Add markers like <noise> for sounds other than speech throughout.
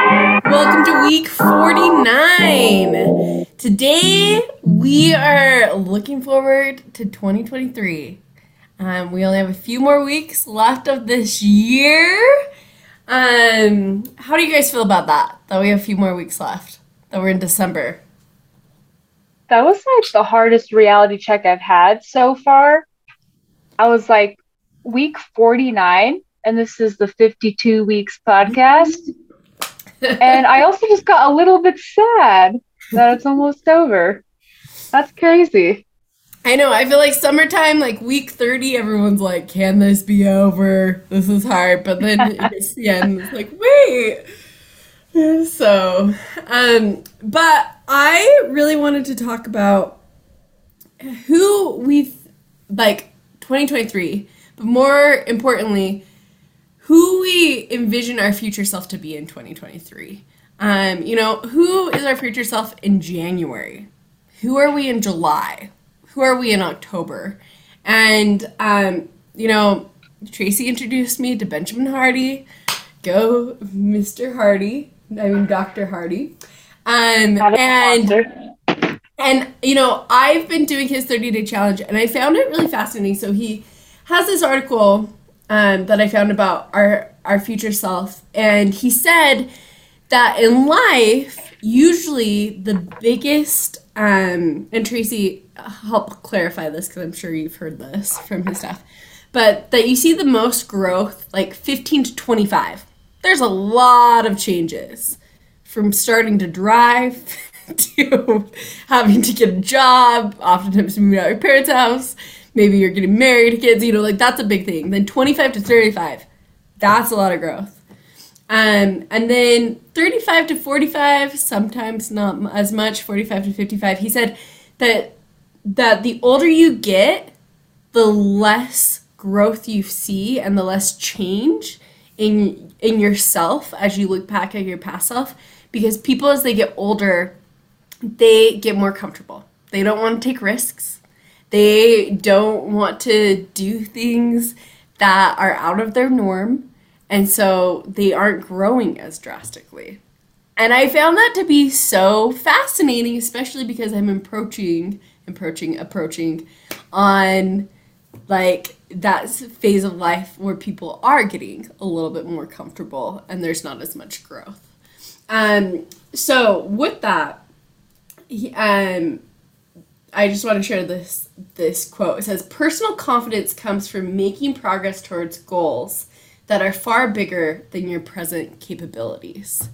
Welcome to week 49. Today we are looking forward to 2023. Um, we only have a few more weeks left of this year. Um, how do you guys feel about that? That we have a few more weeks left. That we're in December. That was like the hardest reality check I've had so far. I was like, week 49, and this is the 52 weeks podcast. And I also just got a little bit sad that it's almost over. That's crazy. I know. I feel like summertime, like week 30, everyone's like, can this be over? This is hard. But then it's the end. It's like, wait. So, um, but I really wanted to talk about who we've, like, 2023, but more importantly, who we envision our future self to be in 2023. Um, you know, who is our future self in January? Who are we in July? Who are we in October? And, um, you know, Tracy introduced me to Benjamin Hardy. Go, Mr. Hardy. I mean, Dr. Hardy. Um, and, and, you know, I've been doing his 30 day challenge and I found it really fascinating. So he has this article um, that I found about our our future self, and he said that in life, usually the biggest um, and Tracy help clarify this because I'm sure you've heard this from his stuff, but that you see the most growth like 15 to 25. There's a lot of changes from starting to drive <laughs> to having to get a job, oftentimes moving out of your parents' house maybe you're getting married, kids, you know, like that's a big thing. Then 25 to 35, that's a lot of growth. Um, and then 35 to 45, sometimes not as much, 45 to 55. He said that that the older you get, the less growth you see and the less change in in yourself as you look back at your past self because people as they get older, they get more comfortable. They don't want to take risks they don't want to do things that are out of their norm, and so they aren't growing as drastically. And I found that to be so fascinating, especially because I'm approaching, approaching, approaching on like that phase of life where people are getting a little bit more comfortable and there's not as much growth. Um, so with that, um, I just want to share this this quote. It says personal confidence comes from making progress towards goals that are far bigger than your present capabilities.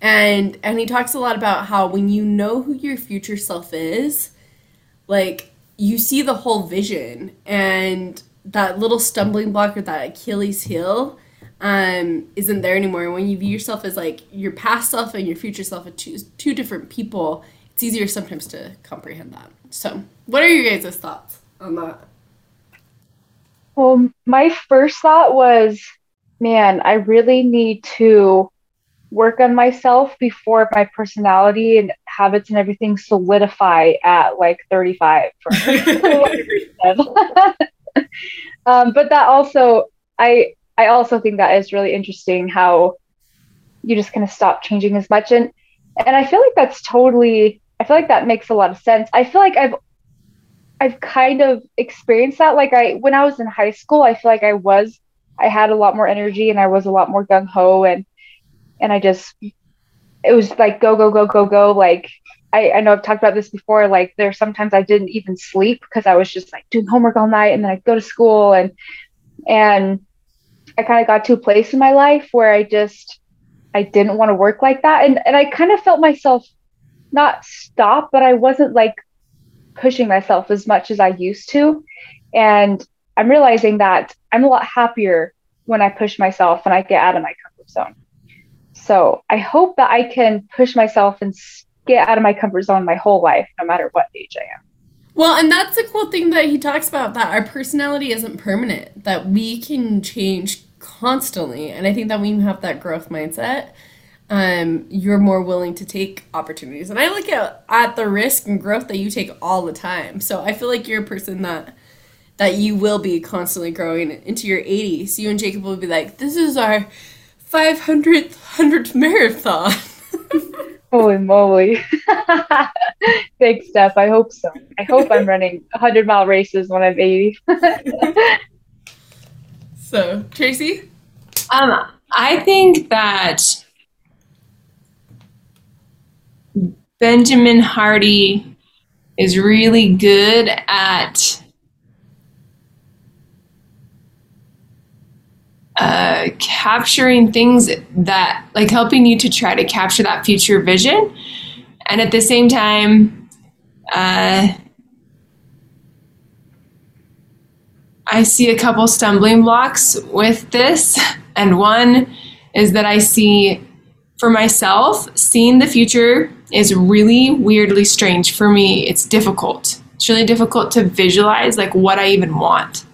And and he talks a lot about how when you know who your future self is, like you see the whole vision and that little stumbling block or that Achilles heel um, isn't there anymore. When you view yourself as like your past self and your future self as two, two different people, it's easier sometimes to comprehend that. So, what are your guys' thoughts on that? Well, my first thought was, man, I really need to work on myself before my personality and habits and everything solidify at like 35 <laughs> um, but that also i i also think that is really interesting how you just kind of stop changing as much and and i feel like that's totally I feel like that makes a lot of sense. I feel like I've I've kind of experienced that. Like I when I was in high school, I feel like I was I had a lot more energy and I was a lot more gung ho and and I just it was like go go go go go like I, I know I've talked about this before. Like there's sometimes I didn't even sleep because I was just like doing homework all night and then I'd go to school and and I kind of got to a place in my life where I just I didn't want to work like that and and I kind of felt myself not stop, but I wasn't like pushing myself as much as I used to. And I'm realizing that I'm a lot happier when I push myself and I get out of my comfort zone. so I hope that I can push myself and get out of my comfort zone my whole life, no matter what age I am. Well, and that's the cool thing that he talks about that our personality isn't permanent, that we can change constantly. And I think that when you have that growth mindset, um, you're more willing to take opportunities. And I look at, at the risk and growth that you take all the time. So I feel like you're a person that that you will be constantly growing into your 80s. You and Jacob will be like, this is our 500th 100th marathon. <laughs> Holy moly. <laughs> Thanks, Steph. I hope so. I hope I'm running 100 mile races when I'm 80. <laughs> so, Tracy? Um, I think that Benjamin Hardy is really good at uh, capturing things that like helping you to try to capture that future vision. And at the same time uh, i see a couple stumbling blocks with this. And one is that i see for myself seeing the future is really weirdly strange for me it's difficult it's really difficult to visualize like what i even want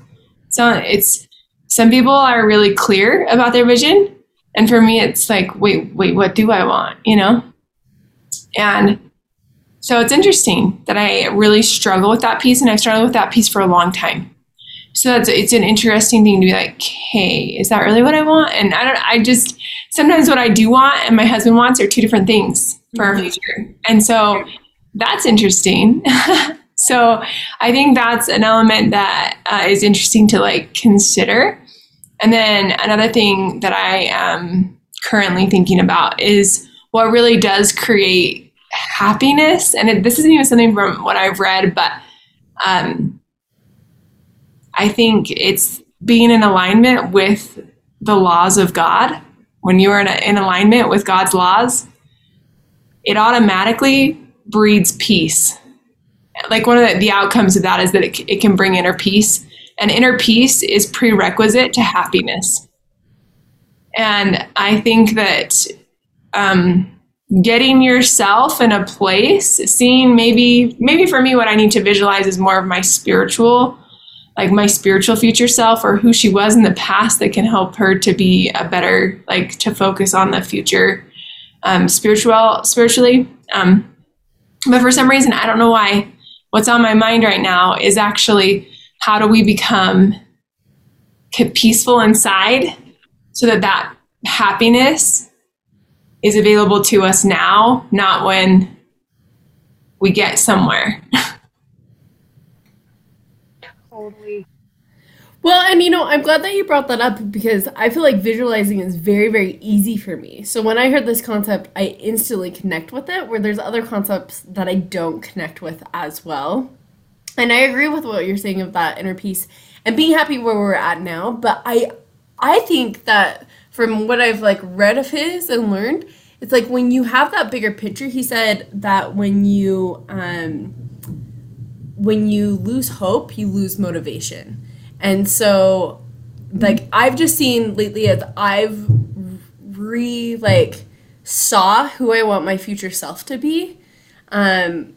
so it's some people are really clear about their vision. And for me, it's like, wait, wait, what do I want? You know? And so it's interesting that I really struggle with that piece and I've struggled with that piece for a long time. So that's it's an interesting thing to be like, hey, is that really what I want? And I don't I just sometimes what I do want and my husband wants are two different things for our future. And so that's interesting. <laughs> so I think that's an element that uh, is interesting to like consider. And then another thing that I am currently thinking about is what really does create happiness. And it, this isn't even something from what I've read, but um, I think it's being in alignment with the laws of God. When you are in, a, in alignment with God's laws, it automatically breeds peace. Like one of the, the outcomes of that is that it, it can bring inner peace and inner peace is prerequisite to happiness. And I think that um, getting yourself in a place, seeing maybe maybe for me what I need to visualize is more of my spiritual, like my spiritual future self or who she was in the past that can help her to be a better, like to focus on the future, um, spiritual spiritually. Um, but for some reason, I don't know why. What's on my mind right now is actually how do we become peaceful inside so that that happiness is available to us now, not when we get somewhere. <laughs> totally. Well, and you know, I'm glad that you brought that up because I feel like visualizing is very, very easy for me. So when I heard this concept, I instantly connect with it, where there's other concepts that I don't connect with as well. And I agree with what you're saying of that inner peace and being happy where we're at now. But I I think that from what I've like read of his and learned, it's like when you have that bigger picture, he said that when you um when you lose hope, you lose motivation. And so like I've just seen lately as I've re like saw who I want my future self to be, um,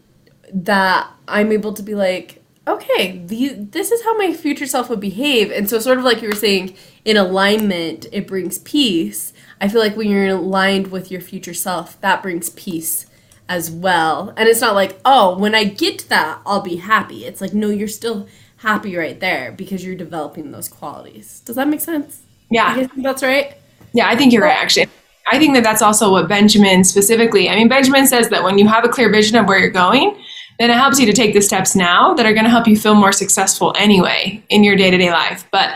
that I'm able to be like, okay, the, this is how my future self would behave. And so, sort of like you were saying, in alignment, it brings peace. I feel like when you're aligned with your future self, that brings peace as well. And it's not like, oh, when I get to that, I'll be happy. It's like, no, you're still happy right there because you're developing those qualities. Does that make sense? Yeah. that's right. Yeah, I think you're right, actually. I think that that's also what Benjamin specifically, I mean, Benjamin says that when you have a clear vision of where you're going, then it helps you to take the steps now that are going to help you feel more successful anyway in your day to day life. But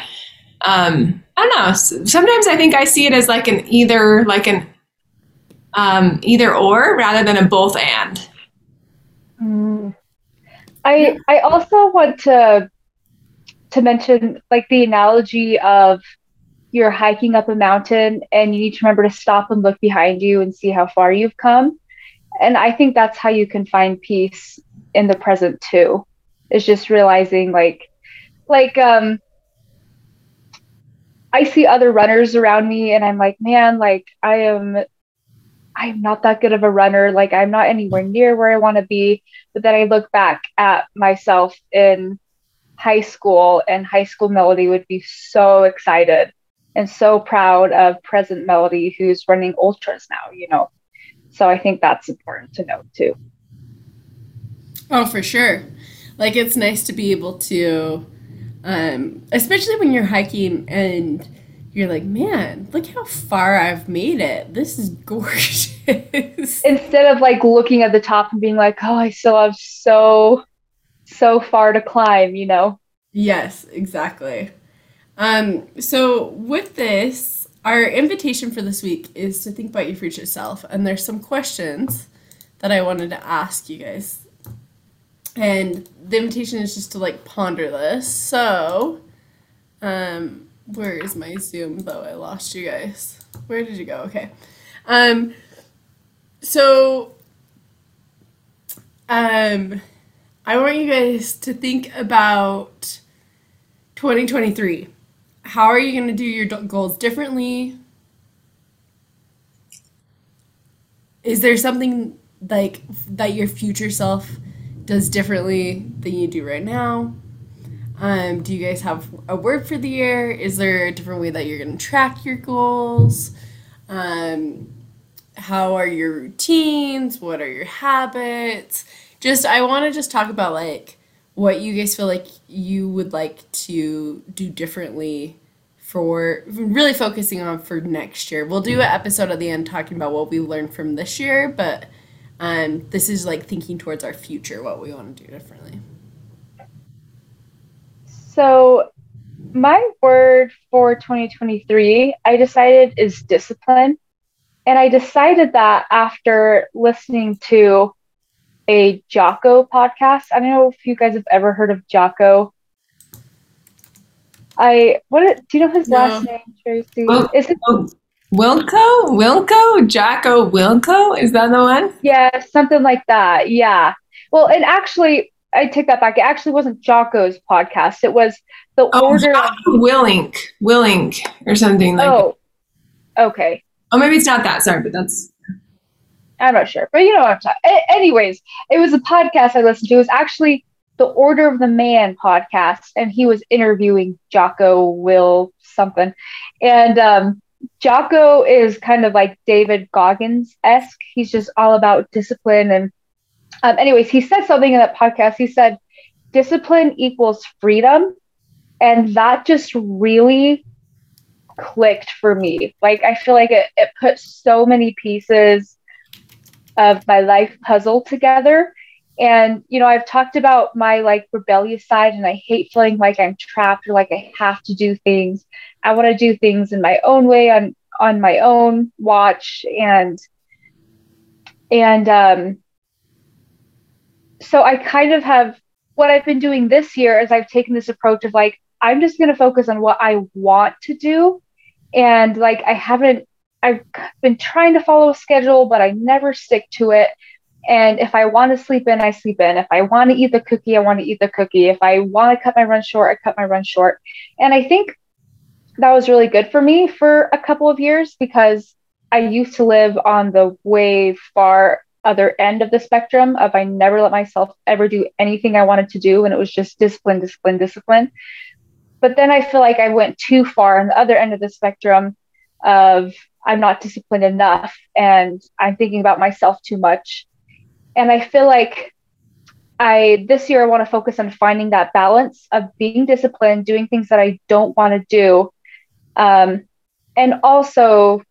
um, I don't know. Sometimes I think I see it as like an either, like an um, either or rather than a both and. Mm. I I also want to to mention like the analogy of you're hiking up a mountain and you need to remember to stop and look behind you and see how far you've come. And I think that's how you can find peace in the present too is just realizing like like um I see other runners around me and I'm like, man, like I am I'm not that good of a runner. Like I'm not anywhere near where I want to be. But then I look back at myself in high school, and high school Melody would be so excited and so proud of present Melody, who's running ultras now, you know. So I think that's important to note too. Oh, for sure. Like it's nice to be able to, um, especially when you're hiking and you're like, man, look how far I've made it. This is <laughs> gorgeous. Instead of like looking at the top and being like, oh, I still have so, so far to climb, you know? Yes, exactly. Um, so with this, our invitation for this week is to think about your future self. And there's some questions that I wanted to ask you guys. And the invitation is just to like ponder this. So, um, where is my Zoom though? I lost you guys. Where did you go? Okay. Um so um I want you guys to think about 2023. How are you going to do your goals differently? Is there something like that your future self does differently than you do right now? Um, do you guys have a word for the year? Is there a different way that you're going to track your goals? Um, how are your routines? What are your habits? Just, I want to just talk about like what you guys feel like you would like to do differently for really focusing on for next year. We'll do an episode at the end talking about what we learned from this year, but um, this is like thinking towards our future, what we want to do differently. So, my word for 2023, I decided is discipline. And I decided that after listening to a Jocko podcast. I don't know if you guys have ever heard of Jocko. I what do you know his no. last name, Tracy? Is it oh, Wilco? Wilco? Jocko Wilco? Is that the one? Yeah, something like that. Yeah. Well, and actually, I take that back. It actually wasn't Jocko's podcast. It was the oh, order. Willink, Willink, or something like. Oh, that. okay. Oh, maybe it's not that. Sorry, but that's. I'm not sure, but you know what I'm talking. Anyways, it was a podcast I listened to. It was actually the Order of the Man podcast, and he was interviewing Jocko Will something, and um, Jocko is kind of like David Goggins esque. He's just all about discipline and um, anyways, he said something in that podcast. He said, discipline equals freedom. And that just really clicked for me. Like, I feel like it, it put so many pieces of my life puzzle together. And, you know, I've talked about my like rebellious side, and I hate feeling like I'm trapped or like I have to do things. I want to do things in my own way on on my own watch and and um so I kind of have what I've been doing this year is I've taken this approach of like, I'm just going to focus on what I want to do. And like, I haven't, I've been trying to follow a schedule, but I never stick to it. And if I want to sleep in, I sleep in. If I want to eat the cookie, I want to eat the cookie. If I want to cut my run short, I cut my run short. And I think that was really good for me for a couple of years because I used to live on the way far other end of the spectrum of I never let myself ever do anything I wanted to do and it was just discipline, discipline, discipline. But then I feel like I went too far on the other end of the spectrum of I'm not disciplined enough and I'm thinking about myself too much. And I feel like I this year I want to focus on finding that balance of being disciplined, doing things that I don't want to do, um, and also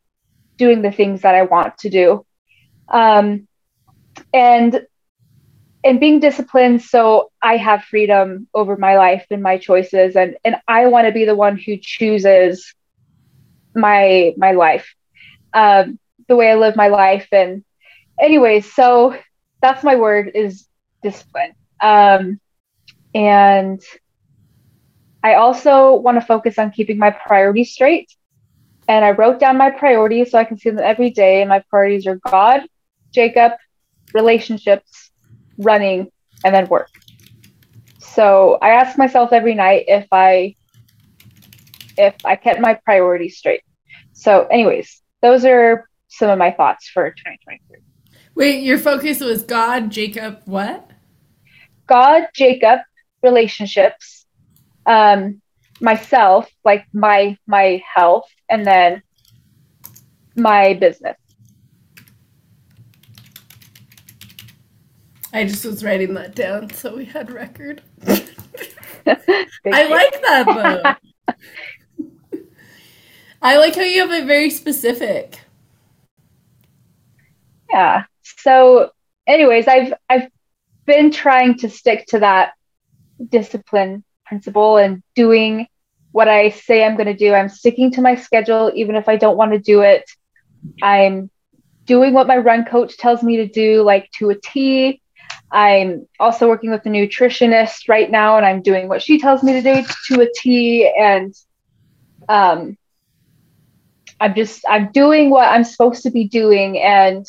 doing the things that I want to do. Um, and and being disciplined so i have freedom over my life and my choices and and i want to be the one who chooses my my life um, the way i live my life. And anyways so that's my word is discipline. Um, and i also want to focus on keeping my priorities straight. And i wrote down my priorities so i can see them every day. And my priorities are god jacob relationships, running, and then work. So I ask myself every night if I if I kept my priorities straight. So anyways, those are some of my thoughts for 2023. Wait, your focus was God, Jacob, what? God, Jacob, relationships, um, myself, like my my health, and then my business. I just was writing that down so we had record. <laughs> I like that though. <laughs> I like how you have it very specific. yeah so anyways i've i've been trying to stick to that discipline principle and doing what i say i'm going to do i'm sticking to my schedule even if i don't want to do it i'm doing what my run coach tells me to do like to a t i'm also working with a nutritionist right now and i'm doing what she tells me to do to a t and um i'm just i'm doing what i'm supposed to be doing and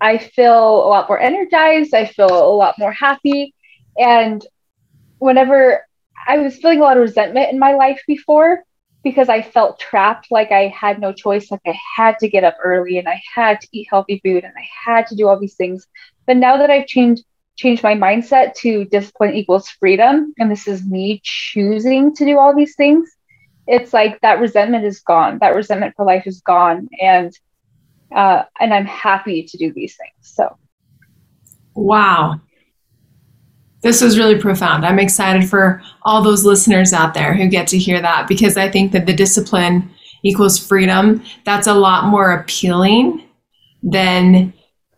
I feel a lot more energized. I feel a lot more happy. And whenever I was feeling a lot of resentment in my life before because I felt trapped, like I had no choice, like I had to get up early and I had to eat healthy food and I had to do all these things. But now that I've changed changed my mindset to discipline equals freedom and this is me choosing to do all these things, it's like that resentment is gone. That resentment for life is gone and uh, and I'm happy to do these things. So Wow. This was really profound. I'm excited for all those listeners out there who get to hear that because I think that the discipline equals freedom, that's a lot more appealing than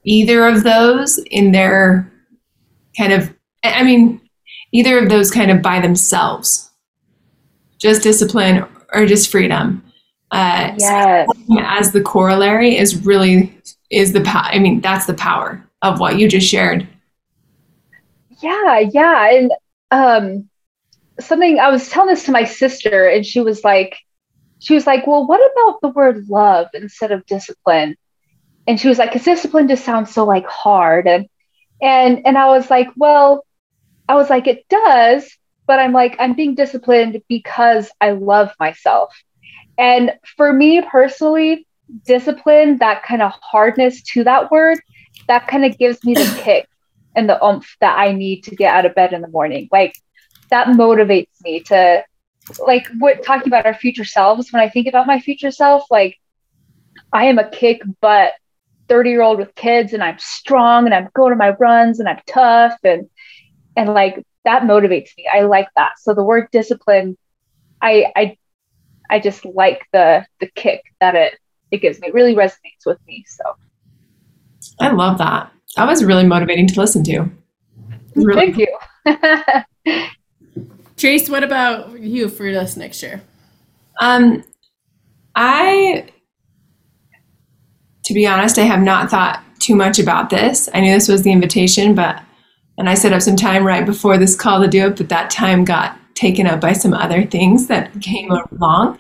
either of those in their kind of, I mean, either of those kind of by themselves. Just discipline or just freedom. Uh, yes, as the corollary is really is the power. I mean, that's the power of what you just shared. yeah, yeah, and um, something I was telling this to my sister, and she was like, she was like, well, what about the word love instead of discipline? And she was like, because discipline just sounds so like hard, and and and I was like, well, I was like, it does, but I'm like, I'm being disciplined because I love myself. And for me personally, discipline, that kind of hardness to that word, that kind of gives me the <coughs> kick and the oomph that I need to get out of bed in the morning. Like that motivates me to like what talking about our future selves. When I think about my future self, like I am a kick butt 30 year old with kids and I'm strong and I'm going to my runs and I'm tough and and like that motivates me. I like that. So the word discipline, I I I just like the the kick that it it gives me. It really resonates with me. So I love that. That was really motivating to listen to. Really thank you. <laughs> Trace, what about you for us next year? Um, I, to be honest, I have not thought too much about this. I knew this was the invitation, but and I set up some time right before this call to do it, but that time got taken up by some other things that <laughs> came along.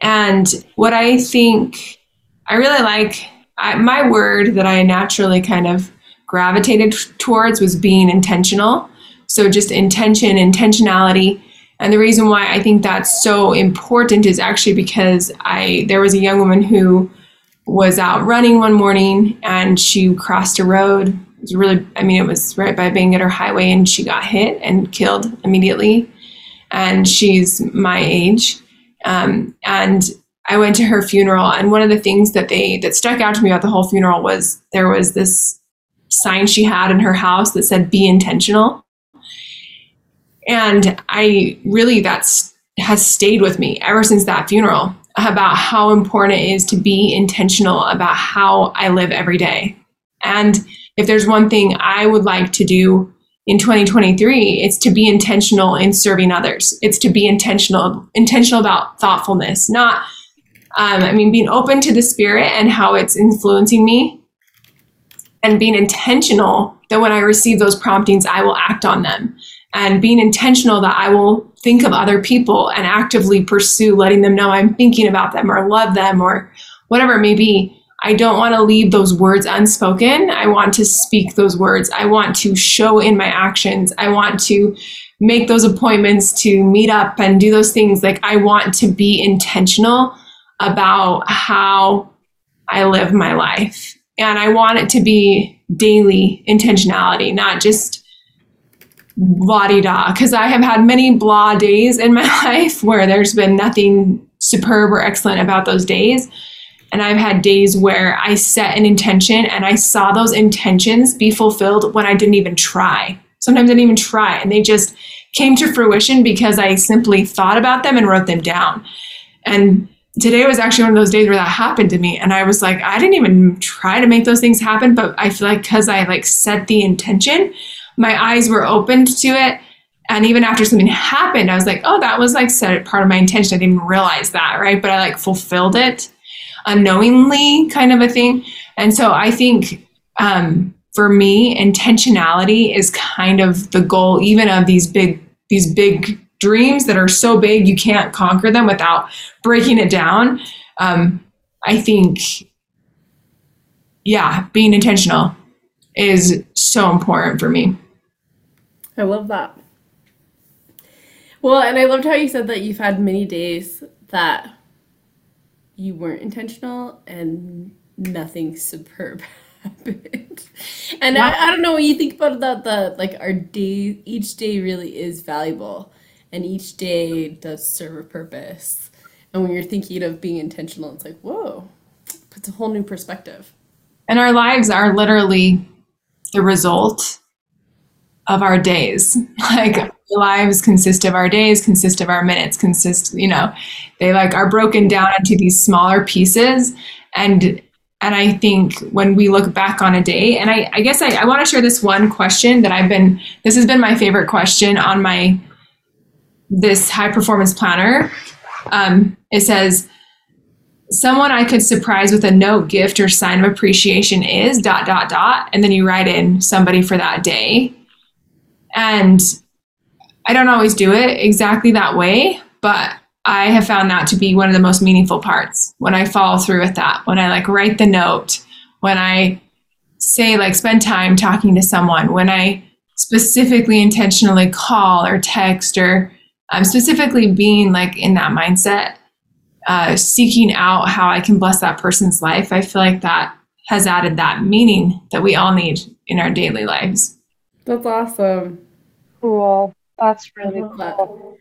And what I think I really like, I, my word that I naturally kind of gravitated towards was being intentional. So just intention, intentionality. And the reason why I think that's so important is actually because I there was a young woman who was out running one morning and she crossed a road. It was really I mean it was right by Bangerter Highway and she got hit and killed immediately. And she's my age. Um, and I went to her funeral and one of the things that they that stuck out to me about the whole funeral was there was this sign she had in her house that said be intentional and I really that's has stayed with me ever since that funeral about how important it is to be intentional about how I live every day. And if there's one thing I would like to do in 2023, it's to be intentional in serving others. It's to be intentional intentional about thoughtfulness, not um, I mean being open to the spirit and how it's influencing me and being intentional that when I receive those promptings, I will act on them and being intentional that I will think of other people and actively pursue letting them know I'm thinking about them or love them or whatever it may be. I don't want to leave those words unspoken. I want to speak those words. I want to show in my actions. I want to make those appointments to meet up and do those things. Like I want to be intentional about how I live my life. And I want it to be daily intentionality, not just blah da. Because I have had many blah days in my <laughs> life where there's been nothing superb or excellent about those days. And I've had days where I set an intention and I saw those intentions be fulfilled when I didn't even try. Sometimes I didn't even try and they just came to fruition because I simply thought about them and wrote them down. And today was actually one of those days where that happened to me. And I was like, I didn't even try to make those things happen, but I feel like because I like set the intention, my eyes were opened to it. And even after something happened, I was like, oh, that was like part of my intention. I didn't realize that, right? But I like fulfilled it unknowingly kind of a thing. And so I think um, for me, intentionality is kind of the goal, even of these big, these big dreams that are so big you can't conquer them without breaking it down. Um, I think, yeah, being intentional is so important for me. I love that. Well, and I loved how you said that you've had many days that you weren't intentional and nothing superb <laughs> happened. And I, I don't know when you think about that, the like our day, each day really is valuable, and each day does serve a purpose. And when you're thinking of being intentional, it's like whoa, puts a whole new perspective. And our lives are literally the result of our days. <laughs> Like lives consist of our days, consist of our minutes, consist, you know, they like are broken down into these smaller pieces. And and I think when we look back on a day, and I, I guess I, I want to share this one question that I've been this has been my favorite question on my this high performance planner. Um, it says, someone I could surprise with a note, gift, or sign of appreciation is dot dot dot, and then you write in somebody for that day. And I don't always do it exactly that way, but I have found that to be one of the most meaningful parts when I follow through with that. When I like write the note, when I say like spend time talking to someone, when I specifically intentionally call or text or um, specifically being like in that mindset, uh, seeking out how I can bless that person's life. I feel like that has added that meaning that we all need in our daily lives. That's awesome. Cool. That's really cool.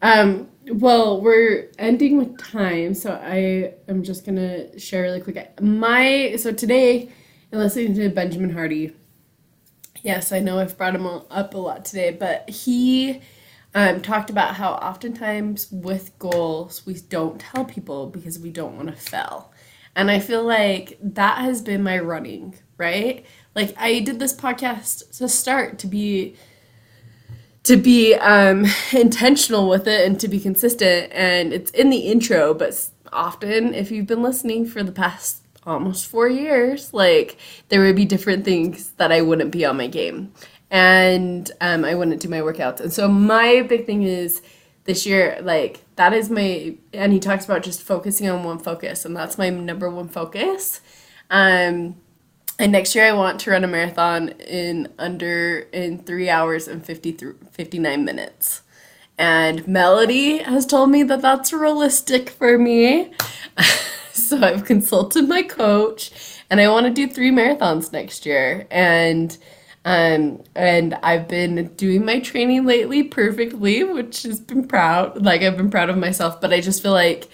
Um, well, we're ending with time, so I am just gonna share really quick. My so today, in listening to Benjamin Hardy, yes, I know I've brought him up a lot today, but he um, talked about how oftentimes with goals we don't tell people because we don't want to fail, and I feel like that has been my running right. Like I did this podcast to start to be to be um, <laughs> intentional with it and to be consistent. And it's in the intro, but often, if you've been listening for the past almost four years, like there would be different things that I wouldn't be on my game and um, I wouldn't do my workouts. And so, my big thing is this year, like, that is my, and he talks about just focusing on one focus, and that's my number one focus. Um, and next year I want to run a marathon in under in 3 hours and 50 59 minutes. And Melody has told me that that's realistic for me. <laughs> so I've consulted my coach and I want to do 3 marathons next year and um and I've been doing my training lately perfectly, which has been proud. Like I've been proud of myself, but I just feel like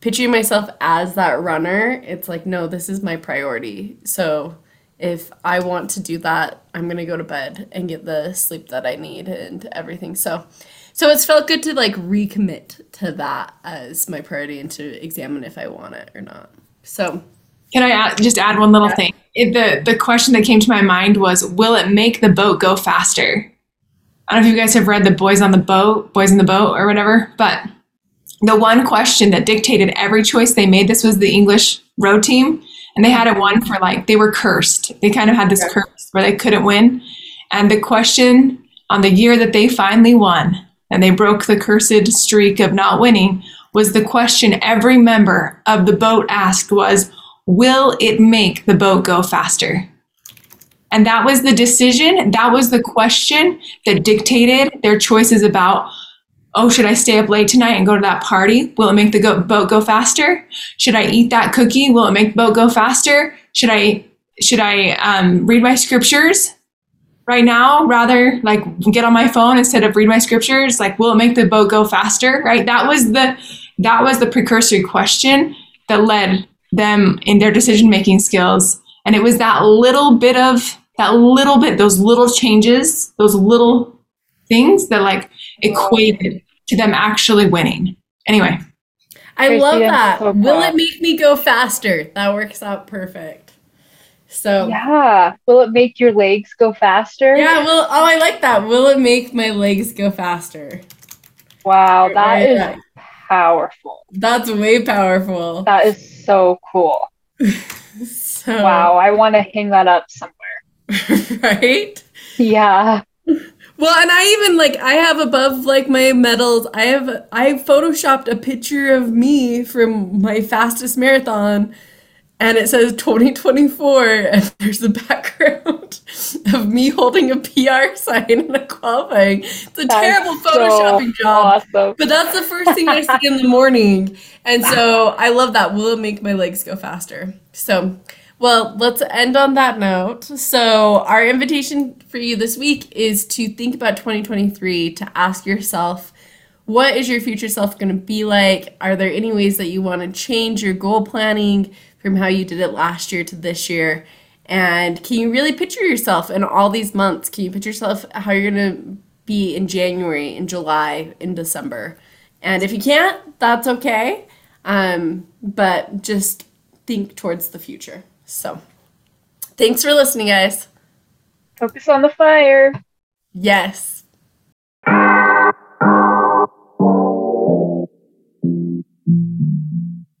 picturing myself as that runner, it's like, no, this is my priority. So if I want to do that, I'm gonna go to bed and get the sleep that I need and everything. So, so it's felt good to like recommit to that as my priority and to examine if I want it or not. So, can I add, just add one little yeah. thing? It, the the question that came to my mind was, will it make the boat go faster? I don't know if you guys have read the Boys on the Boat, Boys in the Boat, or whatever, but the one question that dictated every choice they made, this was the English row team, and they had it one for like, they were cursed. They kind of had this curse where they couldn't win. And the question on the year that they finally won and they broke the cursed streak of not winning was the question every member of the boat asked was, will it make the boat go faster? And that was the decision, that was the question that dictated their choices about oh, should I stay up late tonight and go to that party? Will it make the go- boat go faster? Should I eat that cookie? Will it make the boat go faster? Should I should I um, read my scriptures right now rather like get on my phone instead of read my scriptures? Like, will it make the boat go faster? Right? That was the that was the precursory question that led them in their decision making skills, and it was that little bit of that little bit, those little changes, those little things that like equated to them actually winning. Anyway, I Tracy, love that. so Will it make me go faster? That works out perfect. So Yeah. Will it make your legs go faster? Yeah, well, oh, I like that. Will it make my legs go faster? Wow, that Right, is right. powerful. That's way powerful. That is so cool. <laughs> So, Wow, I want to hang that up somewhere. <laughs> right? Yeah. Well, and I even like I have above like my medals. I have I photoshopped a picture of me from my fastest marathon, and it says 2024, and <laughs> there's the background <laughs> of me holding a PR sign and a qualifying. It's a That's terrible so photoshopping job. Awesome. But that's the first thing I see in the morning. And so I love that. Will it make my legs go faster? So, well, let's end on that note. So, our invitation for you this week is to think about 2023, to ask yourself, what is your future self going to be like? Are there any ways that you want to change your goal planning from how you did it last year to this year? And can you really picture yourself in all these months? Can you picture yourself how you're going to be in January, in July, in December? And if you can't, that's okay. Um, but just think towards the future. So, thanks for listening, guys. Focus on the fire. Yes.